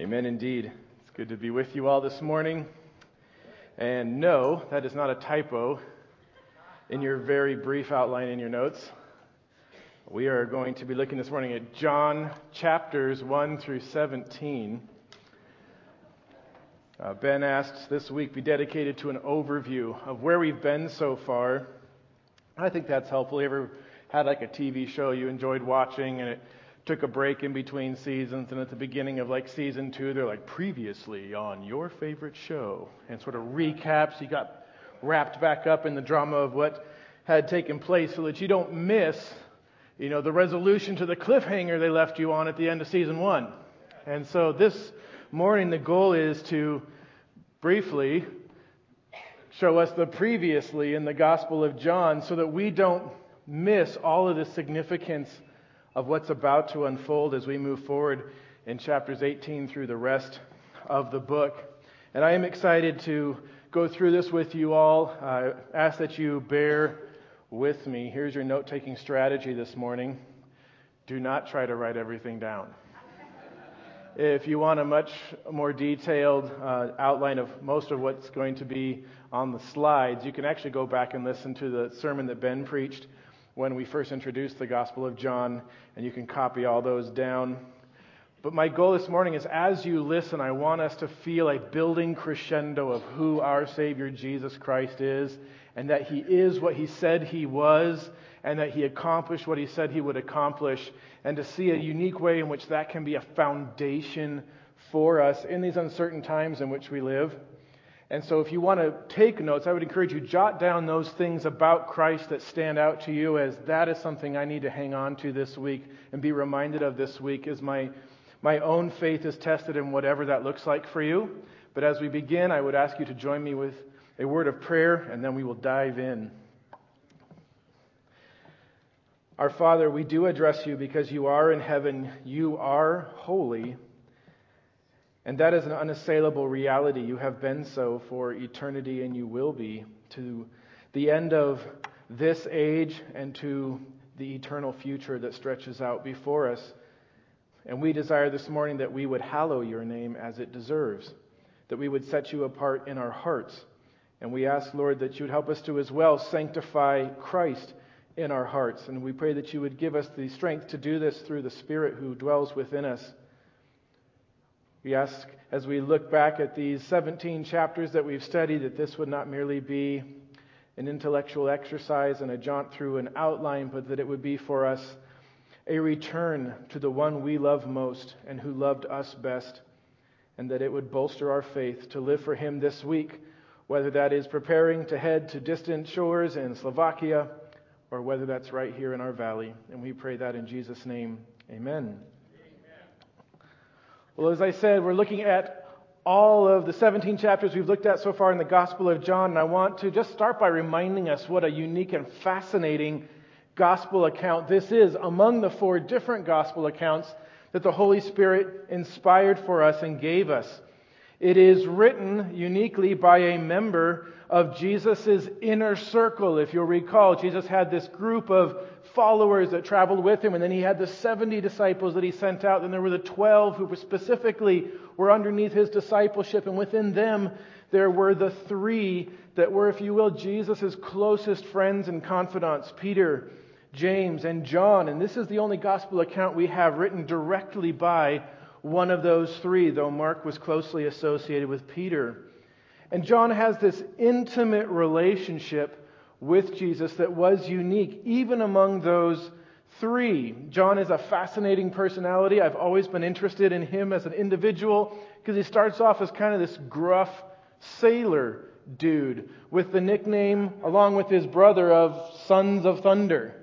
Amen indeed. It's good to be with you all this morning. And no, that is not a typo in your very brief outline in your notes. We are going to be looking this morning at John chapters 1 through 17. Uh, ben asked this week be dedicated to an overview of where we've been so far. I think that's helpful. You ever had like a TV show you enjoyed watching and it took a break in between seasons, and at the beginning of like season two, they're like previously on your favorite show, and sort of recaps. You got wrapped back up in the drama of what had taken place, so that you don't miss, you know, the resolution to the cliffhanger they left you on at the end of season one. And so this morning, the goal is to briefly show us the previously in the Gospel of John, so that we don't miss all of the significance of what's about to unfold as we move forward in chapters 18 through the rest of the book. And I am excited to go through this with you all. I ask that you bear with me. Here's your note taking strategy this morning do not try to write everything down. If you want a much more detailed uh, outline of most of what's going to be on the slides, you can actually go back and listen to the sermon that Ben preached when we first introduced the Gospel of John, and you can copy all those down. But my goal this morning is as you listen, I want us to feel a building crescendo of who our Savior Jesus Christ is, and that He is what He said He was, and that He accomplished what He said He would accomplish, and to see a unique way in which that can be a foundation for us in these uncertain times in which we live. And so, if you want to take notes, I would encourage you jot down those things about Christ that stand out to you as that is something I need to hang on to this week and be reminded of this week as my my own faith is tested in whatever that looks like for you. But as we begin, I would ask you to join me with a word of prayer and then we will dive in. Our Father, we do address you because you are in heaven, you are holy. And that is an unassailable reality. You have been so for eternity, and you will be to the end of this age and to the eternal future that stretches out before us. And we desire this morning that we would hallow your name as it deserves, that we would set you apart in our hearts. And we ask, Lord, that you would help us to as well sanctify Christ in our hearts. And we pray that you would give us the strength to do this through the Spirit who dwells within us. We ask as we look back at these 17 chapters that we've studied that this would not merely be an intellectual exercise and a jaunt through an outline, but that it would be for us a return to the one we love most and who loved us best, and that it would bolster our faith to live for him this week, whether that is preparing to head to distant shores in Slovakia or whether that's right here in our valley. And we pray that in Jesus' name. Amen. Well, as I said, we're looking at all of the 17 chapters we've looked at so far in the Gospel of John, and I want to just start by reminding us what a unique and fascinating gospel account this is among the four different gospel accounts that the Holy Spirit inspired for us and gave us. It is written uniquely by a member of Jesus' inner circle. If you'll recall, Jesus had this group of followers that traveled with him, and then he had the 70 disciples that he sent out, and there were the 12 who specifically were underneath his discipleship, and within them there were the three that were, if you will, Jesus' closest friends and confidants Peter, James, and John. And this is the only gospel account we have written directly by one of those three, though Mark was closely associated with Peter. And John has this intimate relationship with Jesus that was unique, even among those three. John is a fascinating personality. I've always been interested in him as an individual because he starts off as kind of this gruff sailor dude with the nickname, along with his brother, of Sons of Thunder.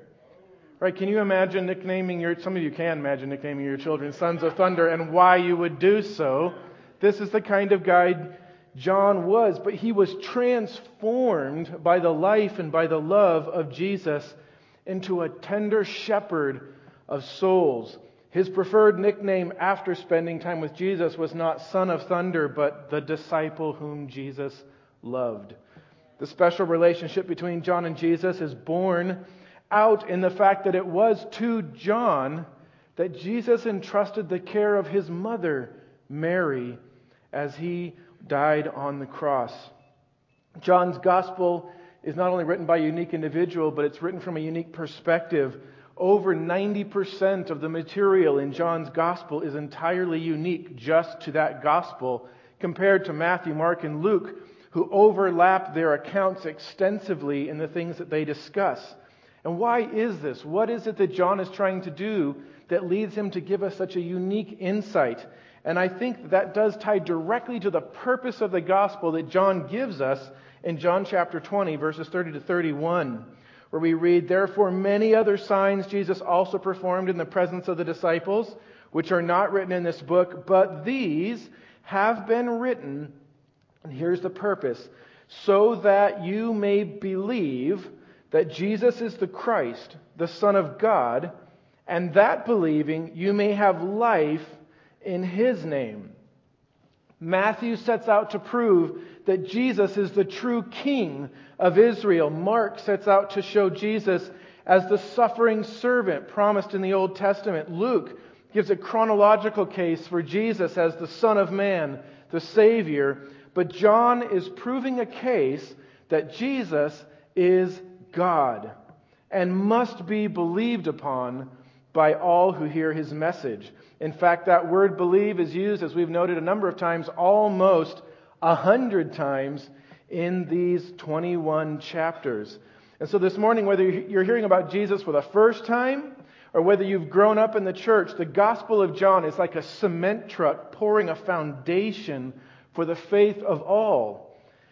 Right? Can you imagine nicknaming your, some of you can imagine nicknaming your children Sons of Thunder and why you would do so. This is the kind of guy John was, but he was transformed by the life and by the love of Jesus into a tender shepherd of souls. His preferred nickname after spending time with Jesus was not Son of Thunder, but the disciple whom Jesus loved. The special relationship between John and Jesus is born out in the fact that it was to John that Jesus entrusted the care of his mother Mary as he died on the cross. John's gospel is not only written by a unique individual, but it's written from a unique perspective. Over 90% of the material in John's gospel is entirely unique just to that gospel, compared to Matthew, Mark, and Luke, who overlap their accounts extensively in the things that they discuss. And why is this? What is it that John is trying to do that leads him to give us such a unique insight? And I think that does tie directly to the purpose of the gospel that John gives us in John chapter 20, verses 30 to 31, where we read, Therefore, many other signs Jesus also performed in the presence of the disciples, which are not written in this book, but these have been written, and here's the purpose, so that you may believe that Jesus is the Christ, the Son of God, and that believing you may have life in His name. Matthew sets out to prove that Jesus is the true King of Israel. Mark sets out to show Jesus as the suffering servant promised in the Old Testament. Luke gives a chronological case for Jesus as the Son of Man, the Savior. But John is proving a case that Jesus is God and must be believed upon by all who hear his message. In fact, that word believe is used, as we've noted a number of times, almost a hundred times in these 21 chapters. And so this morning, whether you're hearing about Jesus for the first time or whether you've grown up in the church, the Gospel of John is like a cement truck pouring a foundation for the faith of all.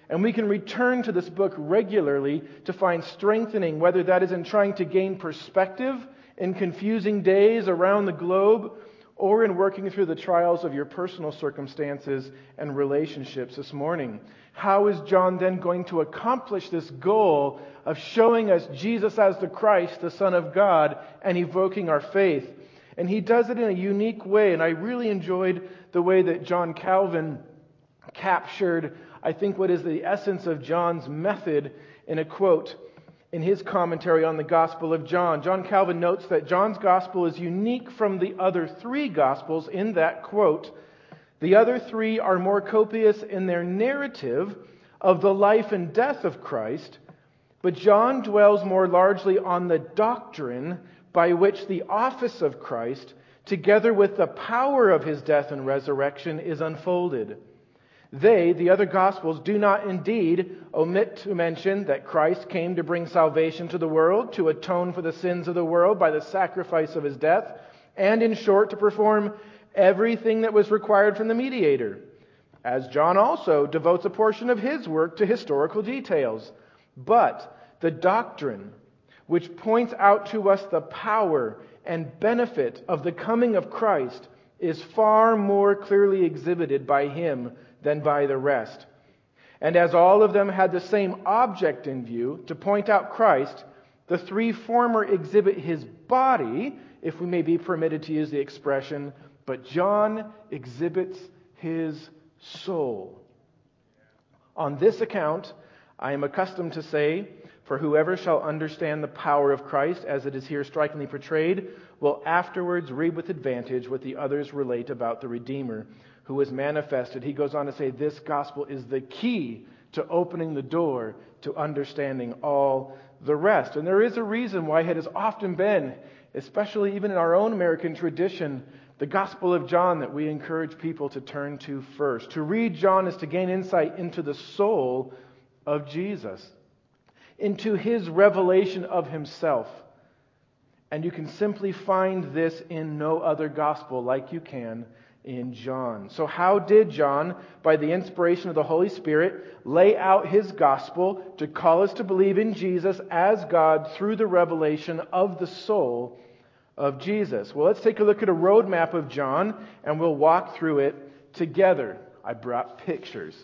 And we can return to this book regularly to find strengthening, whether that is in trying to gain perspective in confusing days around the globe or in working through the trials of your personal circumstances and relationships this morning. How is John then going to accomplish this goal of showing us Jesus as the Christ, the Son of God, and evoking our faith? And he does it in a unique way, and I really enjoyed the way that John Calvin captured, I think, what is the essence of John's method in a quote in his commentary on the Gospel of John. John Calvin notes that John's Gospel is unique from the other three Gospels in that, quote, the other three are more copious in their narrative of the life and death of Christ, but John dwells more largely on the doctrine by which the office of Christ, together with the power of his death and resurrection, is unfolded. They, the other Gospels, do not indeed omit to mention that Christ came to bring salvation to the world, to atone for the sins of the world by the sacrifice of his death, and in short, to perform everything that was required from the mediator. As John also devotes a portion of his work to historical details. But the doctrine, which points out to us the power and benefit of the coming of Christ, is far more clearly exhibited by him than by the rest. And as all of them had the same object in view, to point out Christ, the three former exhibit his body, if we may be permitted to use the expression, but John exhibits his soul. On this account, I am accustomed to say, for whoever shall understand the power of Christ, as it is here strikingly portrayed, will afterwards read with advantage what the others relate about the Redeemer who was manifested, he goes on to say this gospel is the key to opening the door to understanding all the rest. And there is a reason why it has often been, especially even in our own American tradition, the Gospel of John that we encourage people to turn to first. To read John is to gain insight into the soul of Jesus, into his revelation of himself. And you can simply find this in no other gospel like you can in John. So, how did John, by the inspiration of the Holy Spirit, lay out his gospel to call us to believe in Jesus as God through the revelation of the soul of Jesus? Well, let's take a look at a roadmap of John and we'll walk through it together. I brought pictures.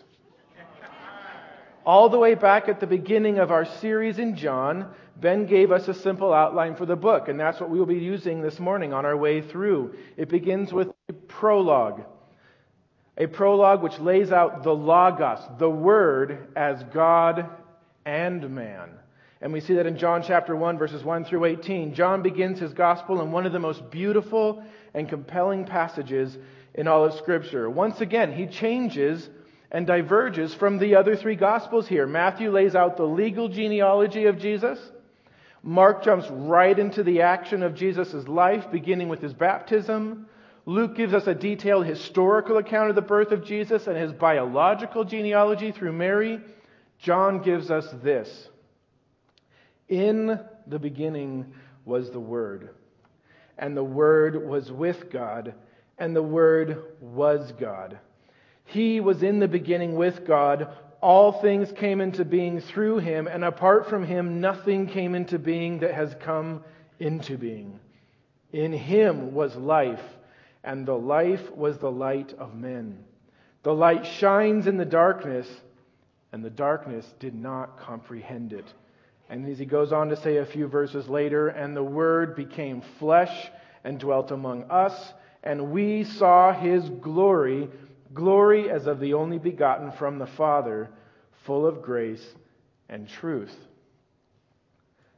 All the way back at the beginning of our series in John, Ben gave us a simple outline for the book, and that's what we will be using this morning on our way through. It begins with a prologue. A prologue which lays out the Logos, the Word, as God and man. And we see that in John chapter 1, verses 1 through 18. John begins his gospel in one of the most beautiful and compelling passages in all of Scripture. Once again, he changes and diverges from the other three Gospels here. Matthew lays out the legal genealogy of Jesus. Mark jumps right into the action of Jesus' life, beginning with his baptism. Luke gives us a detailed historical account of the birth of Jesus and his biological genealogy through Mary. John gives us this In the beginning was the Word, and the Word was with God, and the Word was God. He was in the beginning with God. All things came into being through him, and apart from him, nothing came into being that has come into being. In him was life, and the life was the light of men. The light shines in the darkness, and the darkness did not comprehend it. And as he goes on to say a few verses later, and the Word became flesh and dwelt among us, and we saw his glory glory as of the only begotten from the Father, full of grace and truth.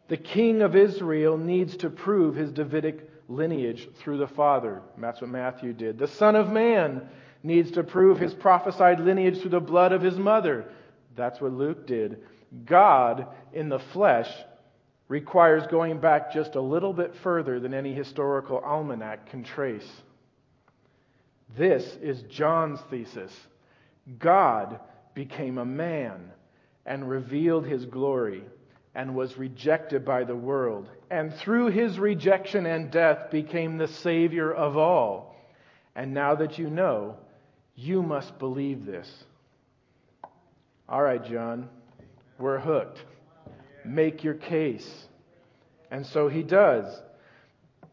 The king of Israel needs to prove his Davidic lineage through the Father. That's what Matthew did. The Son of Man needs to prove his prophesied lineage through the blood of his mother. That's what Luke did. God in the flesh requires going back just a little bit further than any historical almanac can trace. This is John's thesis. God became a man and revealed his glory and was rejected by the world, and through his rejection and death became the Savior of all. And now that you know, you must believe this. All right, John, we're hooked. Make your case. And so he does.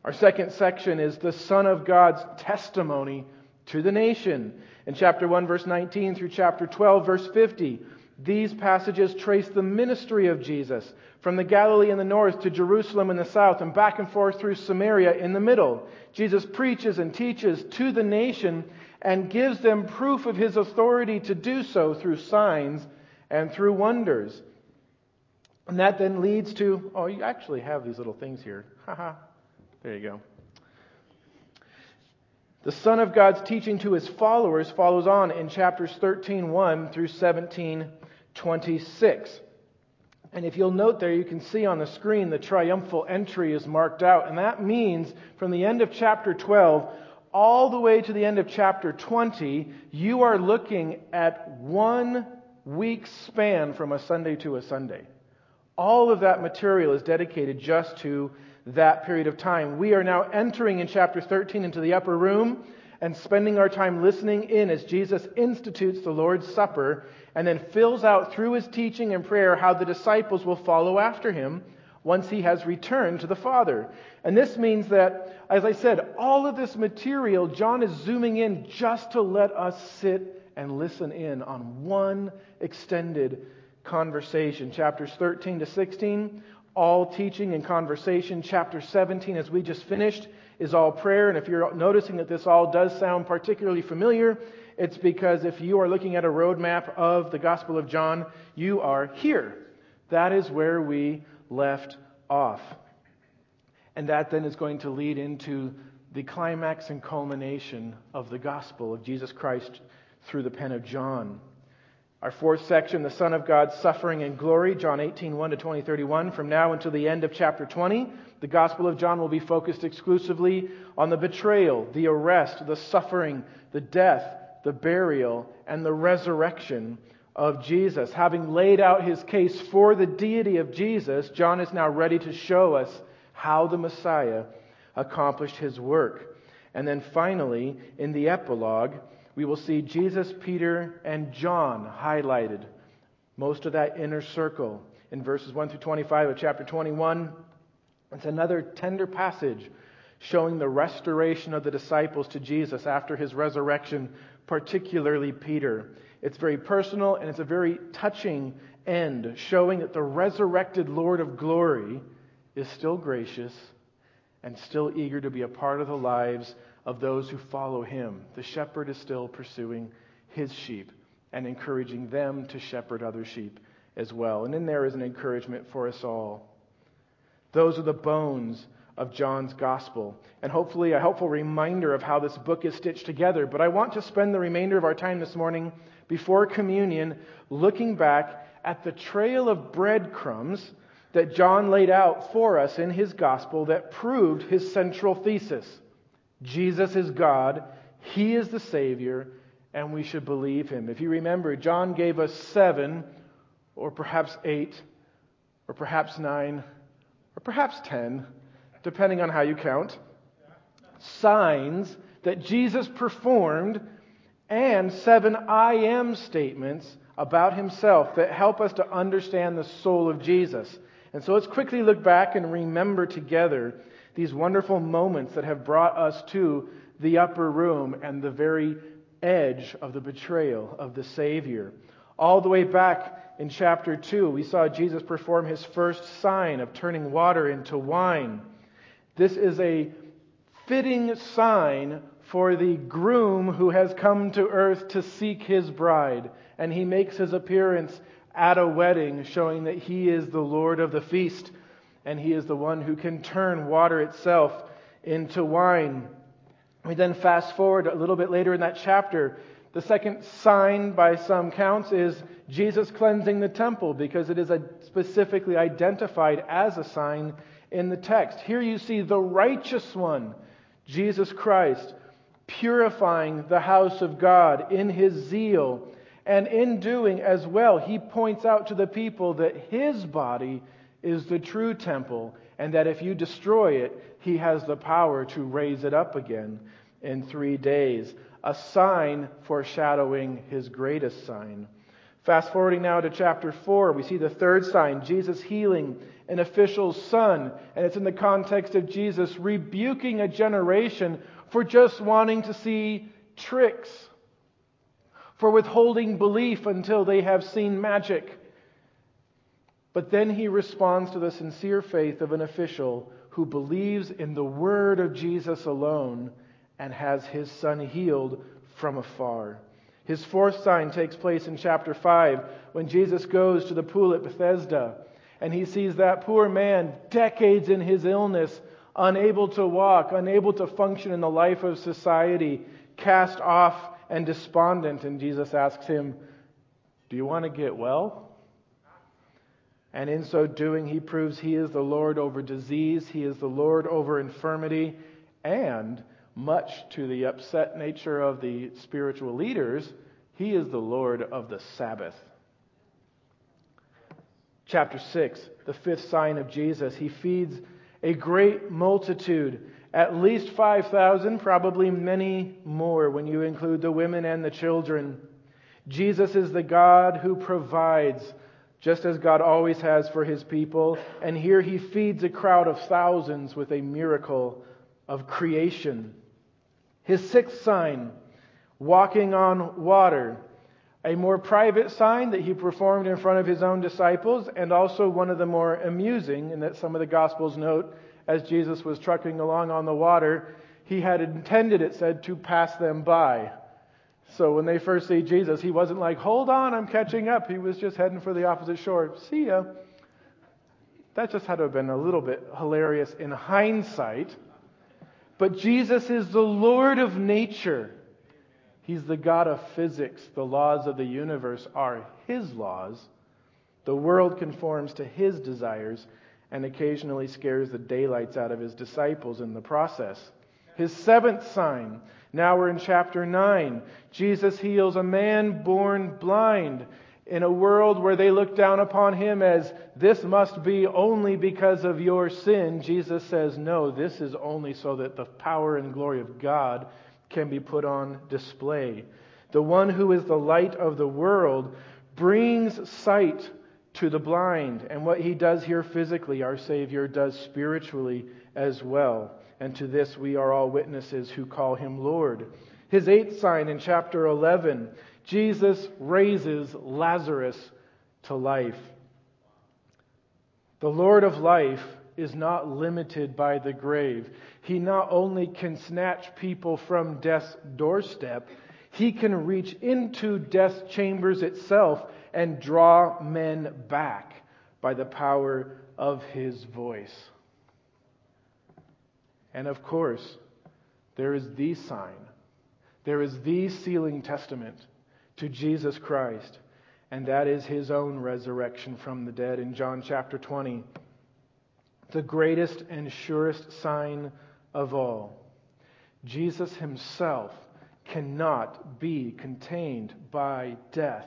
Our second section is the Son of God's testimony to the nation. In chapter 1, verse 19 through chapter 12, verse 50, these passages trace the ministry of Jesus from the Galilee in the north to Jerusalem in the south and back and forth through Samaria in the middle. Jesus preaches and teaches to the nation and gives them proof of his authority to do so through signs and through wonders. And that then leads to, oh, you actually have these little things here. Haha. there you go. The Son of God's teaching to his followers follows on in chapters 13:1 through 17:26. And if you'll note there, you can see on the screen the triumphal entry is marked out. And that means from the end of chapter 12 all the way to the end of chapter 20, you are looking at one week span from a Sunday to a Sunday. All of that material is dedicated just to that period of time. We are now entering in chapter 13 into the upper room and spending our time listening in as Jesus institutes the Lord's Supper and then fills out through his teaching and prayer how the disciples will follow after him once he has returned to the Father. And this means that, as I said, all of this material, John is zooming in just to let us sit and listen in on one extended conversation. Chapters 13 to 16 all teaching and conversation. Chapter 17, as we just finished, is all prayer. And if you're noticing that this all does sound particularly familiar, it's because if you are looking at a roadmap of the Gospel of John, you are here. That is where we left off. And that then is going to lead into the climax and culmination of the gospel of Jesus Christ through the pen of John. Our fourth section, the Son of God's suffering and glory, John 18, 1 to 20, 31. From now until the end of chapter 20, the Gospel of John will be focused exclusively on the betrayal, the arrest, the suffering, the death, the burial, and the resurrection of Jesus. Having laid out his case for the deity of Jesus, John is now ready to show us how the Messiah accomplished his work. And then finally, in the epilogue, we will see Jesus, Peter, and John highlighted. Most of that inner circle in verses 1 through 25 of chapter 21. It's another tender passage showing the restoration of the disciples to Jesus after his resurrection, particularly Peter. It's very personal and it's a very touching end, showing that the resurrected Lord of glory is still gracious and still eager to be a part of the lives of those who follow him. The shepherd is still pursuing his sheep and encouraging them to shepherd other sheep as well. And in there is an encouragement for us all. Those are the bones of John's gospel, and hopefully a helpful reminder of how this book is stitched together. But I want to spend the remainder of our time this morning before communion looking back at the trail of breadcrumbs that John laid out for us in his gospel that proved his central thesis Jesus is God, He is the Savior, and we should believe Him. If you remember, John gave us seven, or perhaps eight, or perhaps nine, or perhaps ten, depending on how you count, signs that Jesus performed and seven I am statements about himself that help us to understand the soul of Jesus. And so let's quickly look back and remember together these wonderful moments that have brought us to the upper room and the very edge of the betrayal of the Savior. All the way back in chapter 2, we saw Jesus perform his first sign of turning water into wine. This is a fitting sign for the groom who has come to earth to seek his bride. And he makes his appearance at a wedding, showing that he is the Lord of the feast and he is the one who can turn water itself into wine. We then fast forward a little bit later in that chapter. The second sign, by some counts, is Jesus cleansing the temple because it is specifically identified as a sign in the text. Here you see the righteous one, Jesus Christ, purifying the house of God in his zeal. And in doing as well, he points out to the people that his body is the true temple, and that if you destroy it, he has the power to raise it up again in three days. A sign foreshadowing his greatest sign. Fast forwarding now to chapter 4, we see the third sign Jesus healing an official's son. And it's in the context of Jesus rebuking a generation for just wanting to see tricks, for withholding belief until they have seen magic. But then he responds to the sincere faith of an official who believes in the word of Jesus alone and has his son healed from afar. His fourth sign takes place in chapter 5 when Jesus goes to the pool at Bethesda and he sees that poor man, decades in his illness, unable to walk, unable to function in the life of society, cast off and despondent. And Jesus asks him, Do you want to get well? And in so doing, he proves he is the Lord over disease, he is the Lord over infirmity, and much to the upset nature of the spiritual leaders, he is the Lord of the Sabbath. Chapter 6, the fifth sign of Jesus, he feeds a great multitude, at least 5,000, probably many more when you include the women and the children. Jesus is the God who provides just as God always has for his people. And here he feeds a crowd of thousands with a miracle of creation. His sixth sign, walking on water, a more private sign that he performed in front of his own disciples, and also one of the more amusing, in that some of the Gospels note, as Jesus was trucking along on the water, he had intended, it said, to pass them by. So when they first see Jesus, he wasn't like, hold on, I'm catching up. He was just heading for the opposite shore. See ya. That just had to have been a little bit hilarious in hindsight. But Jesus is the Lord of nature. He's the God of physics. The laws of the universe are His laws. The world conforms to His desires and occasionally scares the daylights out of His disciples in the process. His seventh sign now we're in chapter 9. Jesus heals a man born blind in a world where they look down upon him as this must be only because of your sin. Jesus says, No, this is only so that the power and glory of God can be put on display. The one who is the light of the world brings sight to the blind. And what he does here physically, our Savior does spiritually as well and to this we are all witnesses who call him Lord. His eighth sign in chapter 11 Jesus raises Lazarus to life. The Lord of life is not limited by the grave. He not only can snatch people from death's doorstep, he can reach into death's chambers itself and draw men back by the power of his voice. And of course, there is the sign, there is the sealing testament to Jesus Christ, and that is his own resurrection from the dead in John chapter 20. The greatest and surest sign of all. Jesus himself cannot be contained by death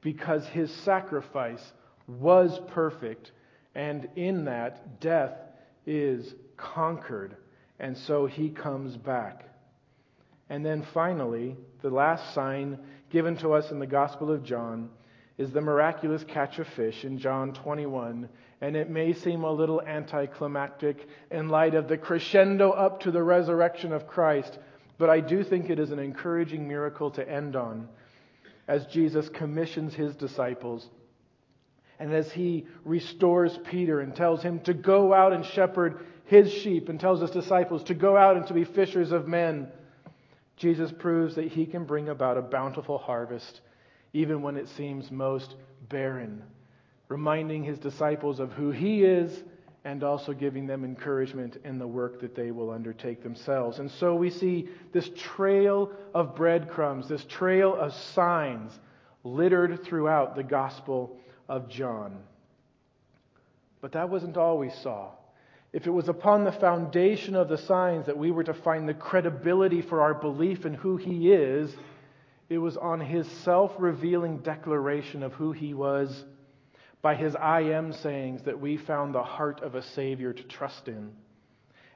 because his sacrifice was perfect, and in that, death is conquered. And so he comes back. And then finally, the last sign given to us in the Gospel of John is the miraculous catch of fish in John 21. And it may seem a little anticlimactic in light of the crescendo up to the resurrection of Christ, but I do think it is an encouraging miracle to end on as Jesus commissions his disciples and as he restores Peter and tells him to go out and shepherd his sheep and tells his disciples to go out and to be fishers of men, Jesus proves that he can bring about a bountiful harvest even when it seems most barren, reminding his disciples of who he is and also giving them encouragement in the work that they will undertake themselves. And so we see this trail of breadcrumbs, this trail of signs littered throughout the Gospel of John. But that wasn't all we saw. If it was upon the foundation of the signs that we were to find the credibility for our belief in who He is, it was on His self revealing declaration of who He was by His I am sayings that we found the heart of a Savior to trust in.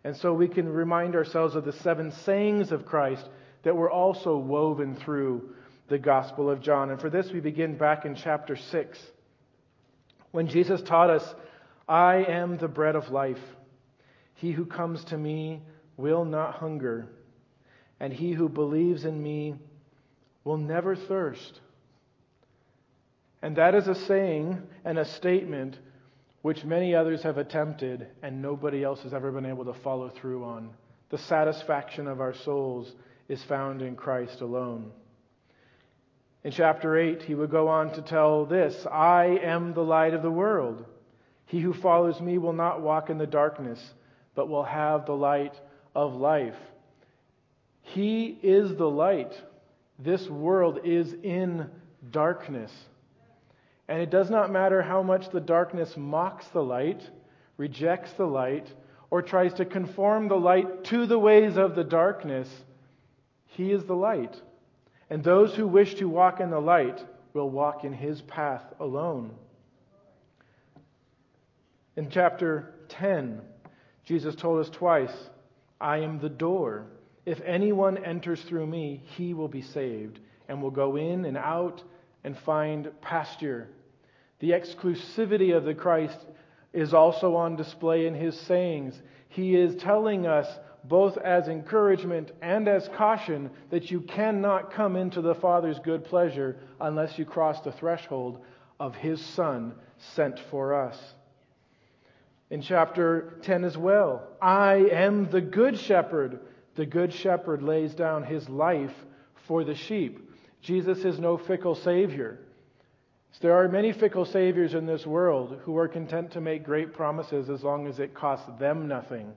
And so we can remind ourselves of the seven sayings of Christ that were also woven through the Gospel of John. And for this, we begin back in chapter 6 when Jesus taught us, I am the bread of life. He who comes to me will not hunger, and he who believes in me will never thirst. And that is a saying and a statement which many others have attempted and nobody else has ever been able to follow through on. The satisfaction of our souls is found in Christ alone. In chapter 8, he would go on to tell this I am the light of the world. He who follows me will not walk in the darkness, but will have the light of life. He is the light. This world is in darkness. And it does not matter how much the darkness mocks the light, rejects the light, or tries to conform the light to the ways of the darkness, He is the light. And those who wish to walk in the light will walk in his path alone. In chapter 10, Jesus told us twice, I am the door. If anyone enters through me, he will be saved and will go in and out and find pasture. The exclusivity of the Christ is also on display in his sayings. He is telling us both as encouragement and as caution that you cannot come into the Father's good pleasure unless you cross the threshold of His Son sent for us. In chapter 10 as well, I am the good shepherd. The good shepherd lays down his life for the sheep. Jesus is no fickle Savior. There are many fickle Saviors in this world who are content to make great promises as long as it costs them nothing.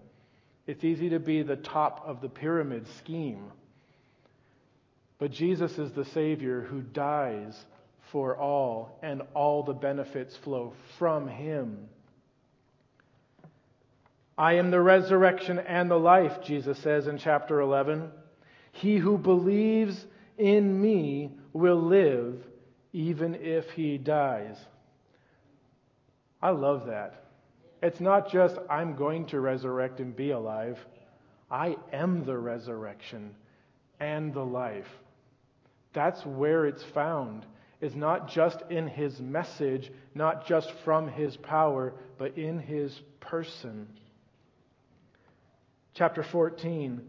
It's easy to be the top of the pyramid scheme. But Jesus is the Savior who dies for all, and all the benefits flow from Him. I am the resurrection and the life, Jesus says in chapter 11. He who believes in me will live even if he dies. I love that. It's not just, I'm going to resurrect and be alive. I am the resurrection and the life. That's where it's found. Is not just in his message, not just from his power, but in his person. Chapter 14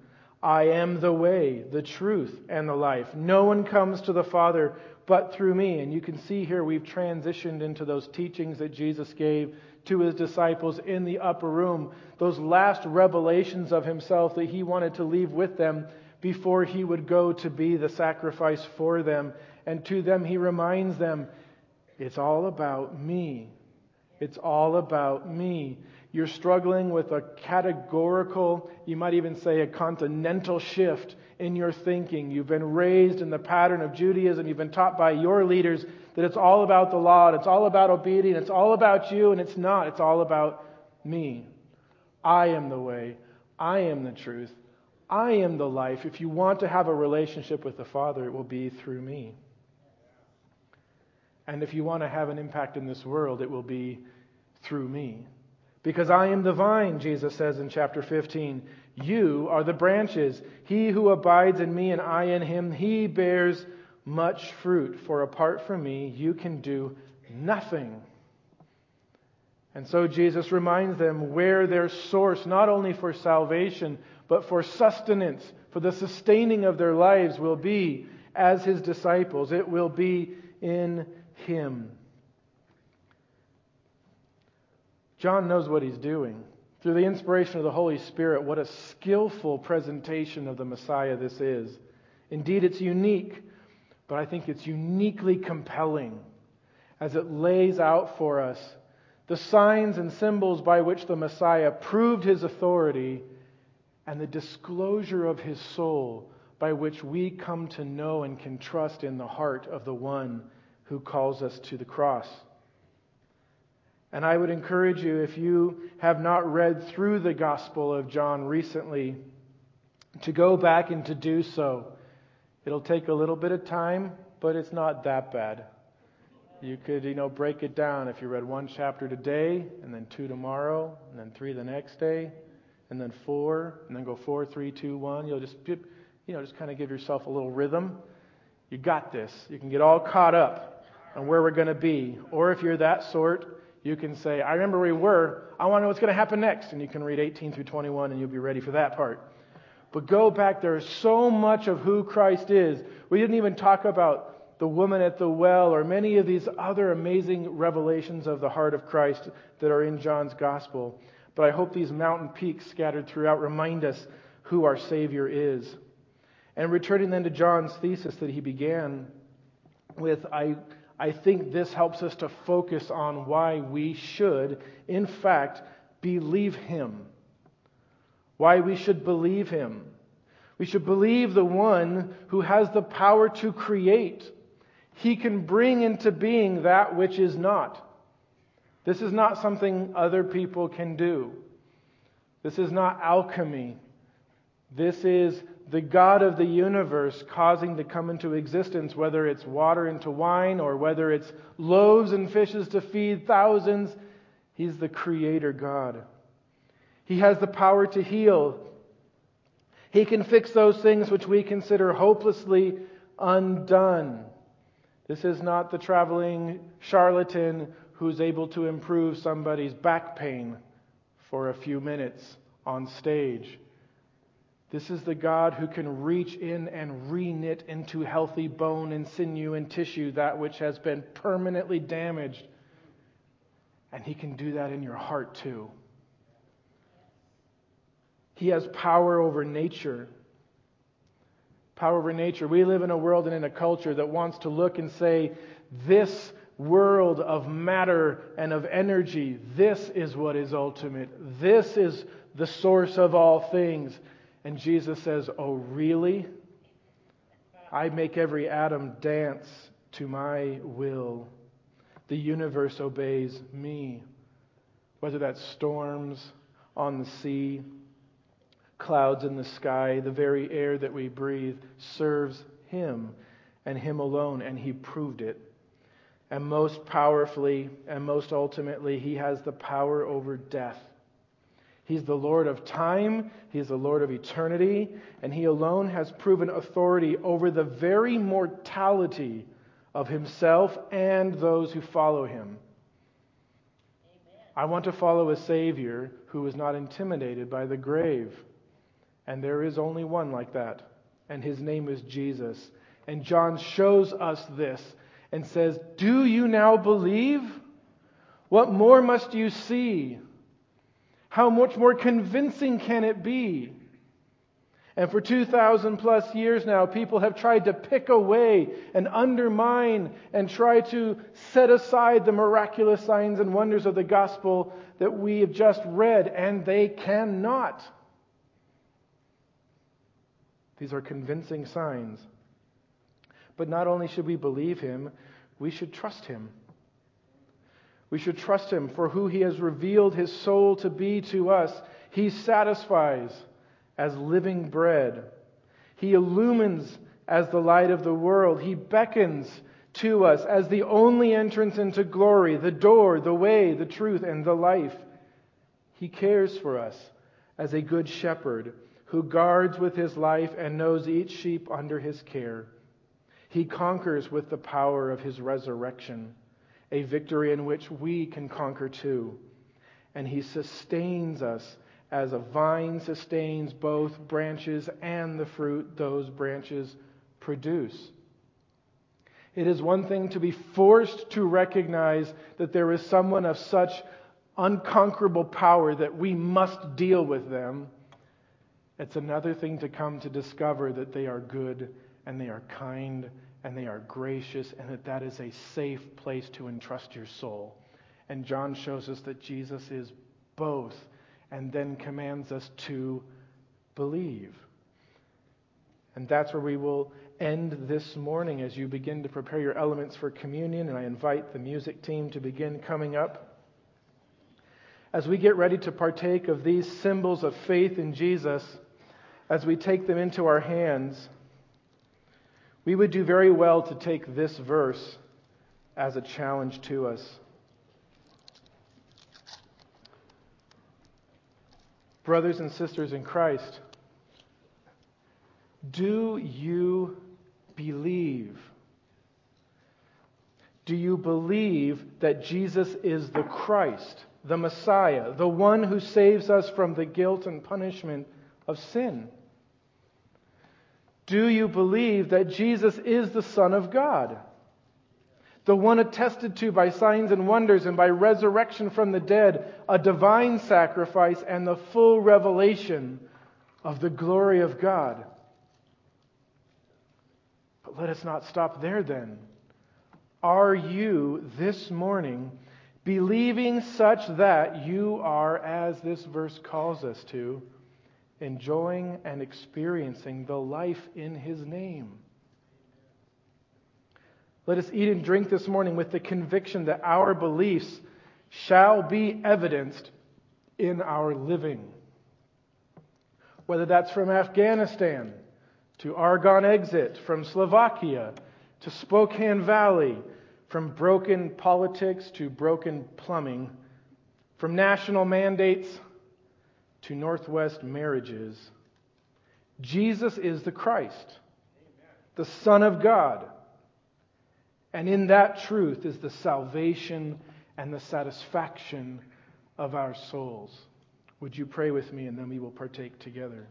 I am the way, the truth, and the life. No one comes to the Father but through me. And you can see here we've transitioned into those teachings that Jesus gave to his disciples in the upper room, those last revelations of himself that he wanted to leave with them before he would go to be the sacrifice for them. And to them, he reminds them, it's all about me. It's all about me. you're struggling with a categorical, you might even say a continental shift in your thinking. You've been raised in the pattern of Judaism. You've been taught by your leaders that it's all about the law, and it's all about obedience, it's all about you, and it's not. It's all about me. I am the way. I am the truth. I am the life. If you want to have a relationship with the Father, it will be through me. And if you want to have an impact in this world, it will be through me. Because I am the vine, Jesus says in chapter 15. You are the branches. He who abides in me and I in him, he bears much fruit. For apart from me, you can do nothing. And so Jesus reminds them where their source, not only for salvation, but for sustenance, for the sustaining of their lives, will be as his disciples. It will be in him. John knows what he's doing. Through the inspiration of the Holy Spirit, what a skillful presentation of the Messiah this is. Indeed, it's unique, but I think it's uniquely compelling as it lays out for us the signs and symbols by which the Messiah proved his authority and the disclosure of his soul by which we come to know and can trust in the heart of the one who calls us to the cross. And I would encourage you, if you have not read through the Gospel of John recently, to go back and to do so. It'll take a little bit of time, but it's not that bad. You could, you know, break it down if you read one chapter today, and then two tomorrow, and then three the next day, and then four, and then go four, three, two, one. You'll just, you know, just kind of give yourself a little rhythm. You got this. You can get all caught up on where we're going to be. Or if you're that sort, you can say, I remember where we were. I want to know what's going to happen next. And you can read 18 through 21 and you'll be ready for that part. But go back. There is so much of who Christ is. We didn't even talk about the woman at the well or many of these other amazing revelations of the heart of Christ that are in John's gospel. But I hope these mountain peaks scattered throughout remind us who our Savior is. And returning then to John's thesis that he began with, I I think this helps us to focus on why we should, in fact, believe Him. Why we should believe Him. We should believe the one who has the power to create. He can bring into being that which is not. This is not something other people can do. This is not alchemy. This is the God of the universe causing to come into existence, whether it's water into wine or whether it's loaves and fishes to feed thousands, He's the creator God. He has the power to heal. He can fix those things which we consider hopelessly undone. This is not the traveling charlatan who's able to improve somebody's back pain for a few minutes on stage. This is the God who can reach in and reknit into healthy bone and sinew and tissue that which has been permanently damaged. And He can do that in your heart too. He has power over nature. Power over nature. We live in a world and in a culture that wants to look and say, this world of matter and of energy, this is what is ultimate. This is the source of all things. And Jesus says, Oh, really? I make every atom dance to my will. The universe obeys me. Whether that's storms on the sea, clouds in the sky, the very air that we breathe serves Him and Him alone, and He proved it. And most powerfully and most ultimately, He has the power over death. He's the Lord of time, He's the Lord of eternity, and He alone has proven authority over the very mortality of Himself and those who follow Him. Amen. I want to follow a Savior who is not intimidated by the grave. And there is only one like that, and His name is Jesus. And John shows us this and says, Do you now believe? What more must you see? How much more convincing can it be? And for 2,000 plus years now, people have tried to pick away and undermine and try to set aside the miraculous signs and wonders of the gospel that we have just read, and they cannot. These are convincing signs. But not only should we believe him, we should trust him. We should trust him for who he has revealed his soul to be to us. He satisfies as living bread. He illumines as the light of the world. He beckons to us as the only entrance into glory, the door, the way, the truth, and the life. He cares for us as a good shepherd who guards with his life and knows each sheep under his care. He conquers with the power of his resurrection, a victory in which we can conquer too. And he sustains us as a vine sustains both branches and the fruit those branches produce. It is one thing to be forced to recognize that there is someone of such unconquerable power that we must deal with them. It's another thing to come to discover that they are good and they are kind and they are gracious and that that is a safe place to entrust your soul. And John shows us that Jesus is both and then commands us to believe. And that's where we will end this morning as you begin to prepare your elements for communion. And I invite the music team to begin coming up. As we get ready to partake of these symbols of faith in Jesus, as we take them into our hands, we would do very well to take this verse as a challenge to us. brothers and sisters in Christ, do you believe? Do you believe that Jesus is the Christ, the Messiah, the one who saves us from the guilt and punishment of sin? Do you believe that Jesus is the Son of God? the one attested to by signs and wonders and by resurrection from the dead, a divine sacrifice and the full revelation of the glory of God. But let us not stop there then. Are you this morning believing such that you are, as this verse calls us to, enjoying and experiencing the life in His name? Let us eat and drink this morning with the conviction that our beliefs shall be evidenced in our living. Whether that's from Afghanistan to Argonne exit, from Slovakia to Spokane Valley, from broken politics to broken plumbing, from national mandates to Northwest marriages. Jesus is the Christ, the Son of God and in that truth is the salvation and the satisfaction of our souls. Would you pray with me and then we will partake together?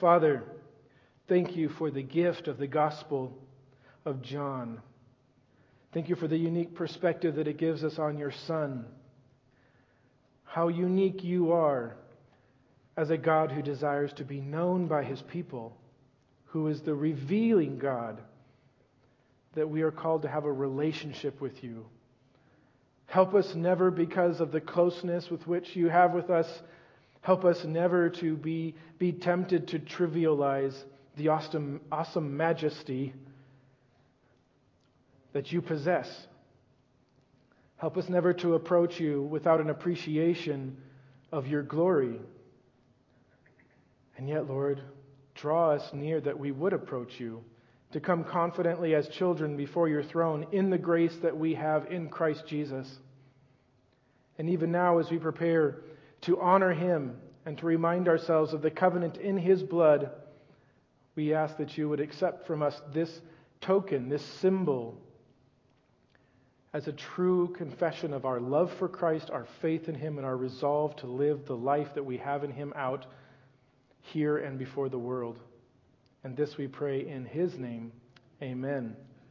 Father, thank you for the gift of the gospel of John. Thank you for the unique perspective that it gives us on your Son. How unique you are as a God who desires to be known by his people who is the revealing God, that we are called to have a relationship with you. Help us never, because of the closeness with which you have with us, help us never to be, be tempted to trivialize the awesome, awesome majesty that you possess. Help us never to approach you without an appreciation of your glory. And yet, Lord, Draw us near that we would approach you, to come confidently as children before your throne in the grace that we have in Christ Jesus. And even now, as we prepare to honor him and to remind ourselves of the covenant in his blood, we ask that you would accept from us this token, this symbol, as a true confession of our love for Christ, our faith in him, and our resolve to live the life that we have in him out here and before the world. And this we pray in his name. Amen.